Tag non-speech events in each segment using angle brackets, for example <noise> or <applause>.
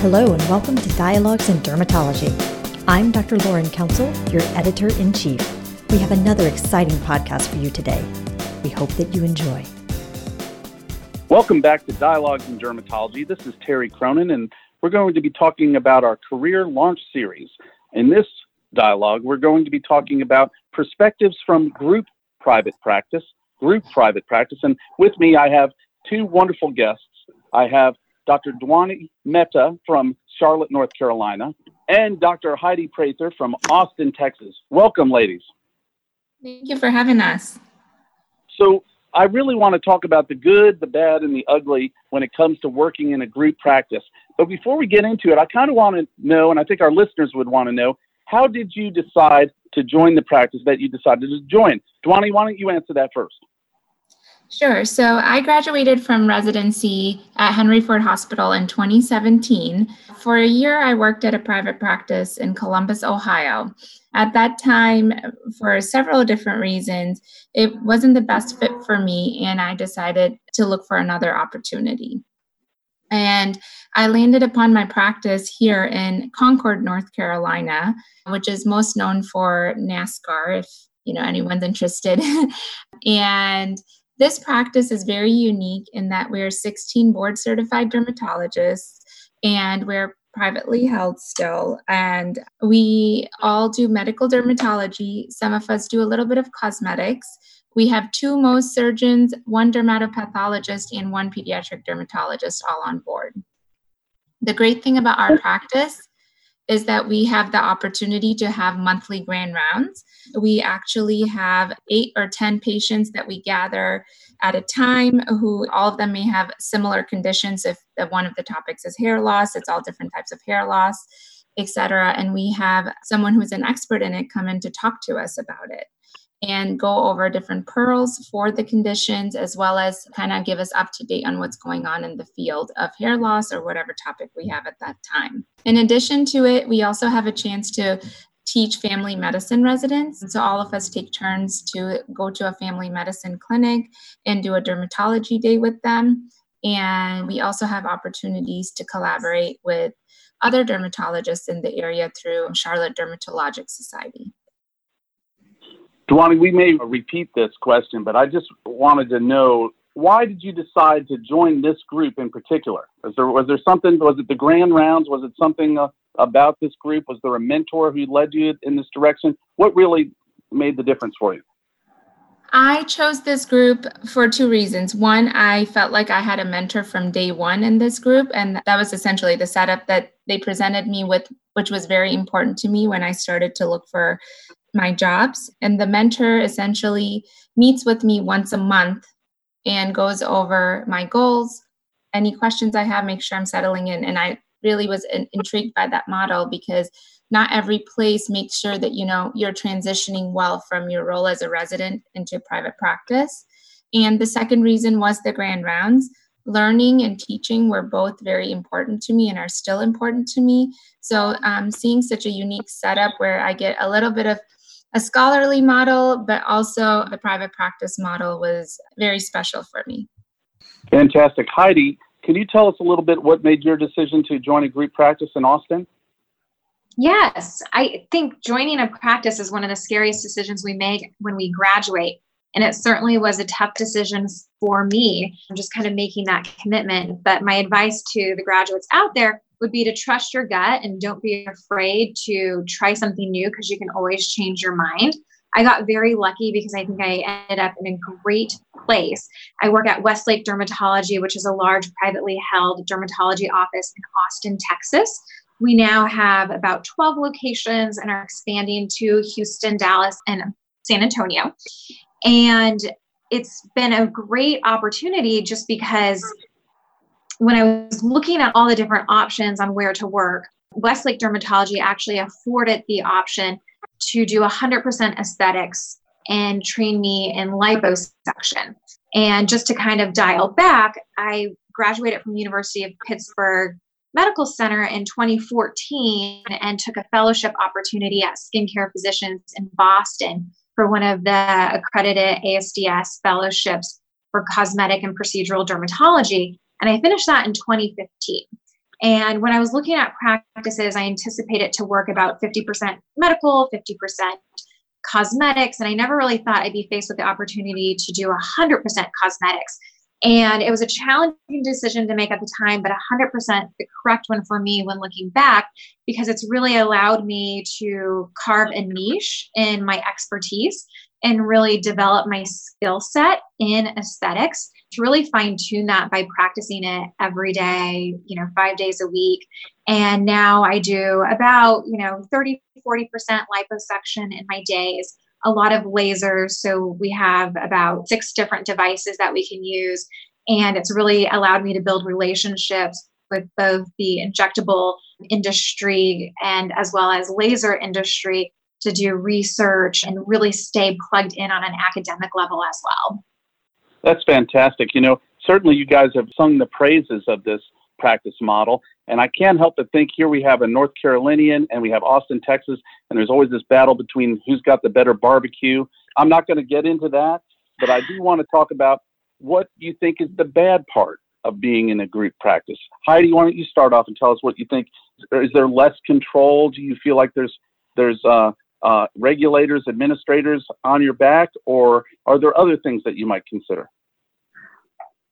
Hello, and welcome to Dialogues in Dermatology. I'm Dr. Lauren Council, your editor in chief. We have another exciting podcast for you today. We hope that you enjoy. Welcome back to Dialogues in Dermatology. This is Terry Cronin, and we're going to be talking about our career launch series. In this dialogue, we're going to be talking about perspectives from group private practice, group private practice. And with me, I have two wonderful guests. I have Dr. Dhwani Mehta from Charlotte, North Carolina, and Dr. Heidi Prather from Austin, Texas. Welcome, ladies. Thank you for having us. So, I really want to talk about the good, the bad, and the ugly when it comes to working in a group practice. But before we get into it, I kind of want to know, and I think our listeners would want to know, how did you decide to join the practice that you decided to join? Dhwani, why don't you answer that first? Sure. So I graduated from residency at Henry Ford Hospital in 2017. For a year, I worked at a private practice in Columbus, Ohio. At that time, for several different reasons, it wasn't the best fit for me, and I decided to look for another opportunity. And I landed upon my practice here in Concord, North Carolina, which is most known for NASCAR, if you know anyone's interested. <laughs> and this practice is very unique in that we're 16 board certified dermatologists and we're privately held still. And we all do medical dermatology. Some of us do a little bit of cosmetics. We have two Mohs surgeons, one dermatopathologist, and one pediatric dermatologist all on board. The great thing about our practice is that we have the opportunity to have monthly grand rounds. We actually have eight or 10 patients that we gather at a time who all of them may have similar conditions. If one of the topics is hair loss, it's all different types of hair loss, etc. And we have someone who's an expert in it come in to talk to us about it and go over different pearls for the conditions as well as kind of give us up to date on what's going on in the field of hair loss or whatever topic we have at that time. In addition to it, we also have a chance to teach family medicine residents. So all of us take turns to go to a family medicine clinic and do a dermatology day with them. And we also have opportunities to collaborate with other dermatologists in the area through Charlotte Dermatologic Society. Dhwani, we may repeat this question, but I just wanted to know why did you decide to join this group in particular? Was there was there something? Was it the grand rounds? Was it something uh, about this group? Was there a mentor who led you in this direction? What really made the difference for you? I chose this group for two reasons. One, I felt like I had a mentor from day one in this group, and that was essentially the setup that they presented me with, which was very important to me when I started to look for my jobs. And the mentor essentially meets with me once a month and goes over my goals, any questions I have, make sure I'm settling in. And I really was in, intrigued by that model because not every place makes sure that you know you're transitioning well from your role as a resident into private practice. And the second reason was the grand rounds. Learning and teaching were both very important to me and are still important to me. So, um, seeing such a unique setup where I get a little bit of a scholarly model, but also the private practice model was very special for me. Fantastic. Heidi, can you tell us a little bit what made your decision to join a group practice in Austin? Yes, I think joining a practice is one of the scariest decisions we make when we graduate. And it certainly was a tough decision for me. I'm just kind of making that commitment. But my advice to the graduates out there would be to trust your gut and don't be afraid to try something new because you can always change your mind. I got very lucky because I think I ended up in a great place. I work at Westlake Dermatology, which is a large privately held dermatology office in Austin, Texas. We now have about 12 locations and are expanding to Houston, Dallas, and San Antonio. And it's been a great opportunity just because when I was looking at all the different options on where to work, Westlake Dermatology actually afforded the option to do 100% aesthetics and train me in liposuction. And just to kind of dial back, I graduated from University of Pittsburgh Medical Center in 2014 and took a fellowship opportunity at Skincare Physicians in Boston for one of the accredited ASDS fellowships for cosmetic and procedural dermatology. And I finished that in 2015. And when I was looking at practices, I anticipated to work about 50% medical, 50% cosmetics. And I never really thought I'd be faced with the opportunity to do 100% cosmetics. And it was a challenging decision to make at the time, but 100% the correct one for me when looking back, because it's really allowed me to carve a niche in my expertise and really develop my skill set in aesthetics to really fine tune that by practicing it every day, you know, five days a week. And now I do about, you know, 30, 40% liposuction in my days, a lot of lasers. So we have about six different devices that we can use. And it's really allowed me to build relationships with both the injectable industry and as well as laser industry to do research and really stay plugged in on an academic level as well. That's fantastic. You know, certainly you guys have sung the praises of this practice model. And I can't help but think here we have a North Carolinian and we have Austin, Texas, and there's always this battle between who's got the better barbecue. I'm not going to get into that, but I do want to talk about what you think is the bad part of being in a group practice. Heidi, why don't you start off and tell us what you think? Is there less control? Do you feel like there's there's uh, uh, regulators, administrators on your back, or are there other things that you might consider?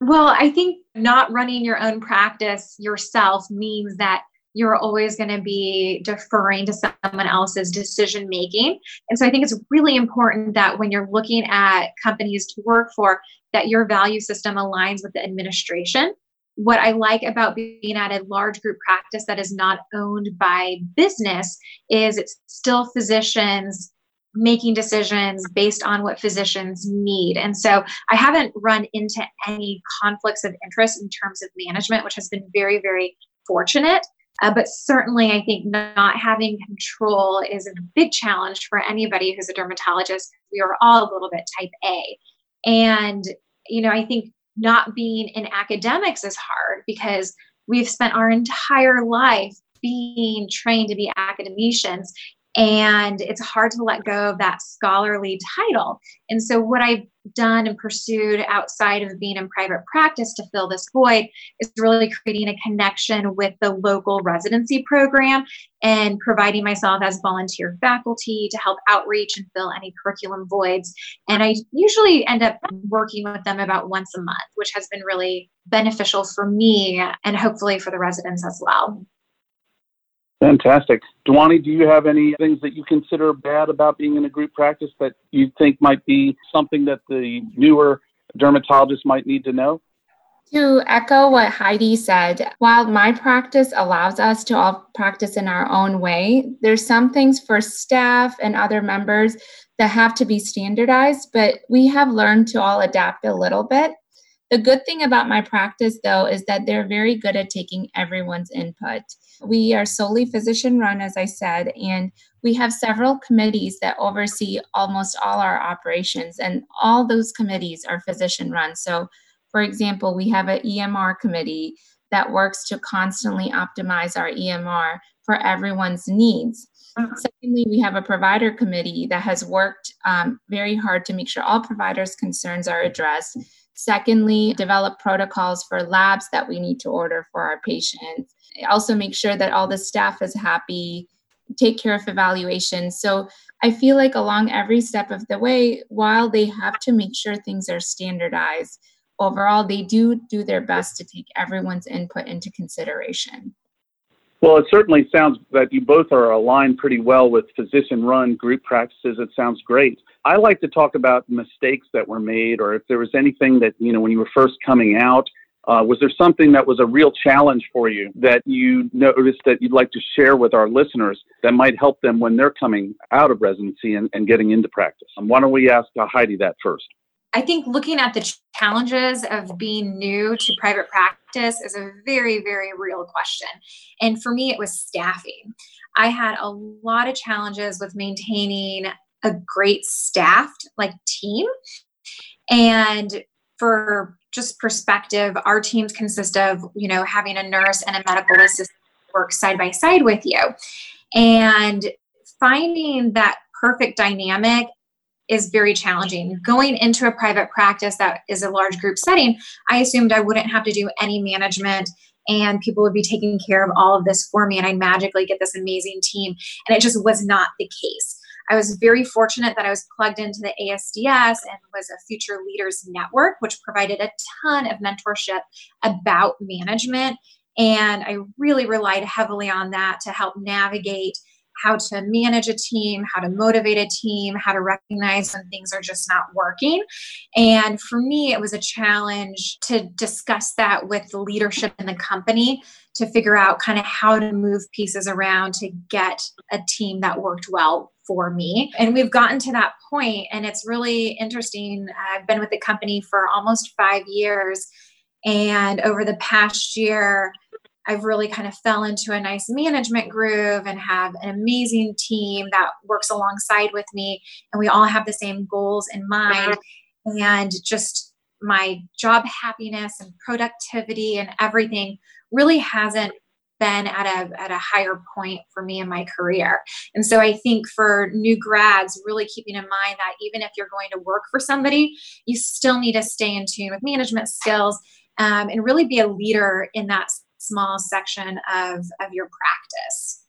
Well, I think not running your own practice yourself means that you're always going to be deferring to someone else's decision making. And so I think it's really important that when you're looking at companies to work for, that your value system aligns with the administration what I like about being at a large group practice that is not owned by business is it's still physicians making decisions based on what physicians need. And so I haven't run into any conflicts of interest in terms of management, which has been very, very fortunate. Uh, but certainly, I think not having control is a big challenge for anybody who's a dermatologist. We are all a little bit type A. And, you know, I think not being in academics is hard because we've spent our entire life being trained to be academicians and it's hard to let go of that scholarly title. And so, what I've done and pursued outside of being in private practice to fill this void is really creating a connection with the local residency program and providing myself as volunteer faculty to help outreach and fill any curriculum voids. And I usually end up working with them about once a month, which has been really beneficial for me and hopefully for the residents as well. Fantastic. Dhwani, do you have any things that you consider bad about being in a group practice that you think might be something that the newer dermatologists might need to know? To echo what Heidi said, while my practice allows us to all practice in our own way, there's some things for staff and other members that have to be standardized, but we have learned to all adapt a little bit. The good thing about my practice, though, is that they're very good at taking everyone's input. We are solely physician run, as I said, and we have several committees that oversee almost all our operations, and all those committees are physician run. So, for example, we have an EMR committee that works to constantly optimize our EMR for everyone's needs. Secondly, we have a provider committee that has worked um, very hard to make sure all providers' concerns are addressed. Secondly, develop protocols for labs that we need to order for our patients. Also, make sure that all the staff is happy, take care of evaluations. So, I feel like along every step of the way, while they have to make sure things are standardized, overall, they do do their best to take everyone's input into consideration. Well, it certainly sounds that you both are aligned pretty well with physician run group practices. It sounds great. I like to talk about mistakes that were made or if there was anything that, you know, when you were first coming out, uh, was there something that was a real challenge for you that you noticed that you'd like to share with our listeners that might help them when they're coming out of residency and, and getting into practice? Um, why don't we ask uh, Heidi that first? I think looking at the challenges of being new to private practice is a very, very real question. And for me, it was staffing. I had a lot of challenges with maintaining a great staffed like team. And for just perspective, our teams consist of, you know, having a nurse and a medical assistant work side by side with you. And finding that perfect dynamic is very challenging. Going into a private practice that is a large group setting, I assumed I wouldn't have to do any management and people would be taking care of all of this for me and I'd magically get this amazing team. And it just was not the case. I was very fortunate that I was plugged into the ASDS and was a Future Leaders Network, which provided a ton of mentorship about management. And I really relied heavily on that to help navigate how to manage a team, how to motivate a team, how to recognize when things are just not working. And for me, it was a challenge to discuss that with the leadership in the company to figure out kind of how to move pieces around to get a team that worked well for me. And we've gotten to that point, and it's really interesting. I've been with the company for almost five years. And over the past year, I've really kind of fell into a nice management groove and have an amazing team that works alongside with me. And we all have the same goals in mind. And just my job happiness and productivity and everything really hasn't been at a at a higher point for me in my career. And so I think for new grads, really keeping in mind that even if you're going to work for somebody, you still need to stay in tune with management skills um, and really be a leader in that small section of, of your practice.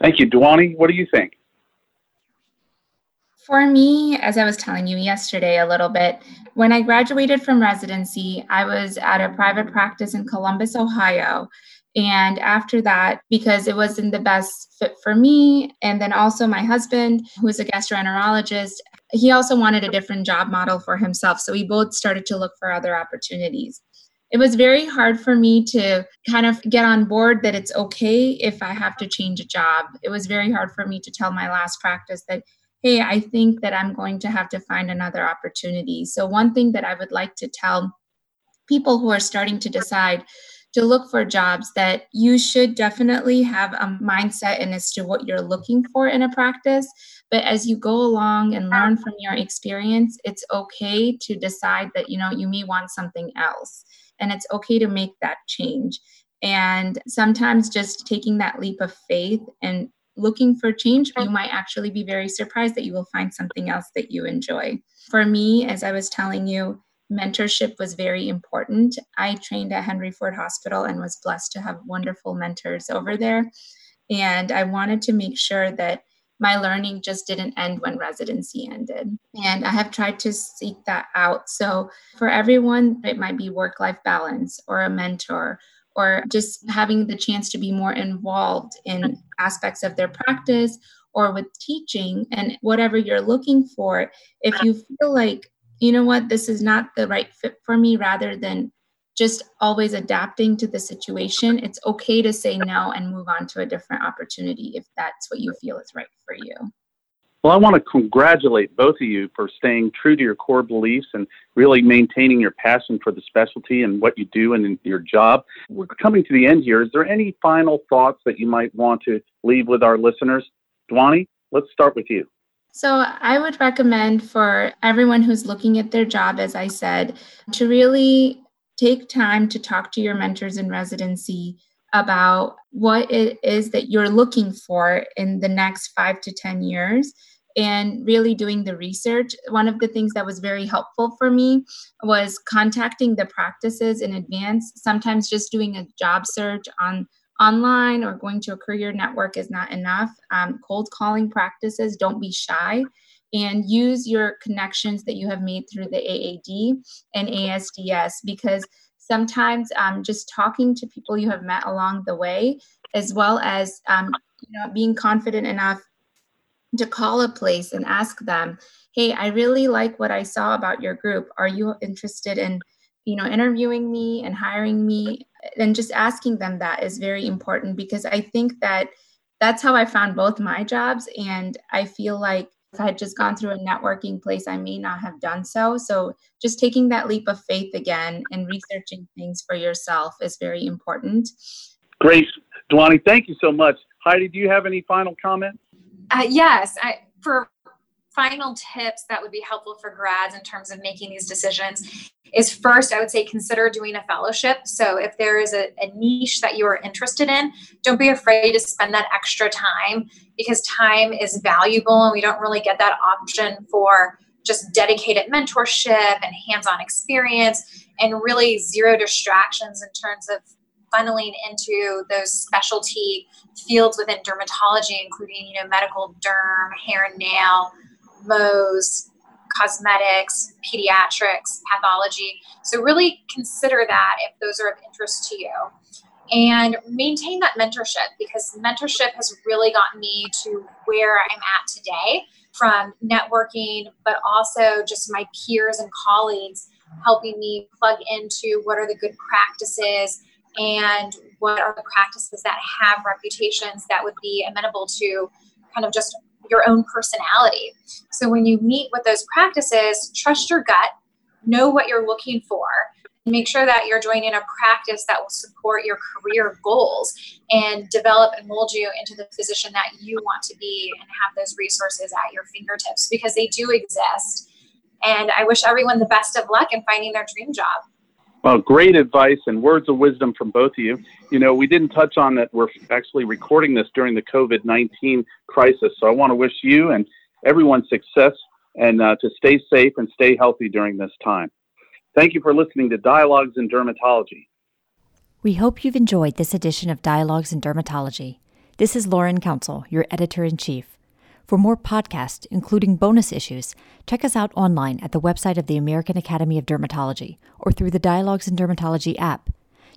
Thank you. Dhwani, what do you think? For me, as I was telling you yesterday a little bit, when I graduated from residency, I was at a private practice in Columbus, Ohio. And after that, because it wasn't the best fit for me, and then also my husband, who is a gastroenterologist, he also wanted a different job model for himself. So we both started to look for other opportunities it was very hard for me to kind of get on board that it's okay if I have to change a job. It was very hard for me to tell my last practice that, hey, I think that I'm going to have to find another opportunity. So, one thing that I would like to tell people who are starting to decide to look for jobs that you should definitely have a mindset in as to what you're looking for in a practice but as you go along and learn from your experience it's okay to decide that you know you may want something else and it's okay to make that change. And sometimes just taking that leap of faith and looking for change, you might actually be very surprised that you will find something else that you enjoy. For me, as I was telling you, mentorship was very important. I trained at Henry Ford Hospital and was blessed to have wonderful mentors over there. And I wanted to make sure that my learning just didn't end when residency ended. And I have tried to seek that out. So for everyone, it might be work life balance or a mentor or just having the chance to be more involved in aspects of their practice or with teaching and whatever you're looking for. If you feel like, you know what, this is not the right fit for me, rather than just always adapting to the situation. It's okay to say no and move on to a different opportunity if that's what you feel is right for you. Well, I want to congratulate both of you for staying true to your core beliefs and really maintaining your passion for the specialty and what you do and your job. We're coming to the end here. Is there any final thoughts that you might want to leave with our listeners? Dhwani, let's start with you. So, I would recommend for everyone who's looking at their job, as I said, to really take time to talk to your mentors in residency about what it is that you're looking for in the next five to 10 years and really doing the research. One of the things that was very helpful for me was contacting the practices in advance. Sometimes just doing a job search on online or going to a career network is not enough. Um, cold calling practices, don't be shy and use your connections that you have made through the AAD and ASDS because sometimes um, just talking to people you have met along the way, as well as um, you know being confident enough to call a place and ask them, "Hey, I really like what I saw about your group. Are you interested in?" you know interviewing me and hiring me and just asking them that is very important because i think that that's how i found both my jobs and i feel like I had just gone through a networking place, I may not have done so. So, just taking that leap of faith again and researching things for yourself is very important. Great. Dhwani, thank you so much. Heidi, do you have any final comments? Uh, yes. I, for final tips that would be helpful for grads in terms of making these decisions is first, I would say consider doing a fellowship. So if there is a, a, niche that you are interested in, don't be afraid to spend that extra time because time is valuable and we don't really get that option for just dedicated mentorship and hands-on experience and really zero distractions in terms of funneling into those specialty fields within dermatology including you know medical derm hair and nail mohs cosmetics pediatrics pathology. So really consider that if those are of interest to you. And maintain that mentorship because mentorship has really gotten me to where I'm at today from networking, but also just my peers and colleagues helping me plug into what are the good practices and what are the practices that have reputations that would be amenable to kind of just your own personality. So when you meet with those practices, trust your gut, know what you're looking for, make sure that you're joining a practice that will support your career goals and develop and mold you into the physician that you want to be and have those resources at your fingertips because they do exist. And I wish everyone the best of luck in finding their dream job. Well, great advice and words of wisdom from both of you. You know, we didn't touch on that we're actually recording this during the COVID 19 crisis. So I want to wish you and everyone success and uh, to stay safe and stay healthy during this time. Thank you for listening to Dialogues in Dermatology. We hope you've enjoyed this edition of Dialogues in Dermatology. This is Lauren Council, your editor in chief. For more podcasts, including bonus issues, check us out online at the website of the American Academy of Dermatology or through the Dialogues in Dermatology app.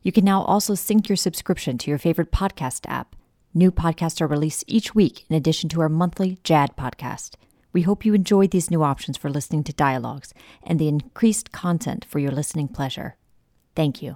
You can now also sync your subscription to your favorite podcast app. New podcasts are released each week in addition to our monthly JAD podcast. We hope you enjoyed these new options for listening to dialogues and the increased content for your listening pleasure. Thank you.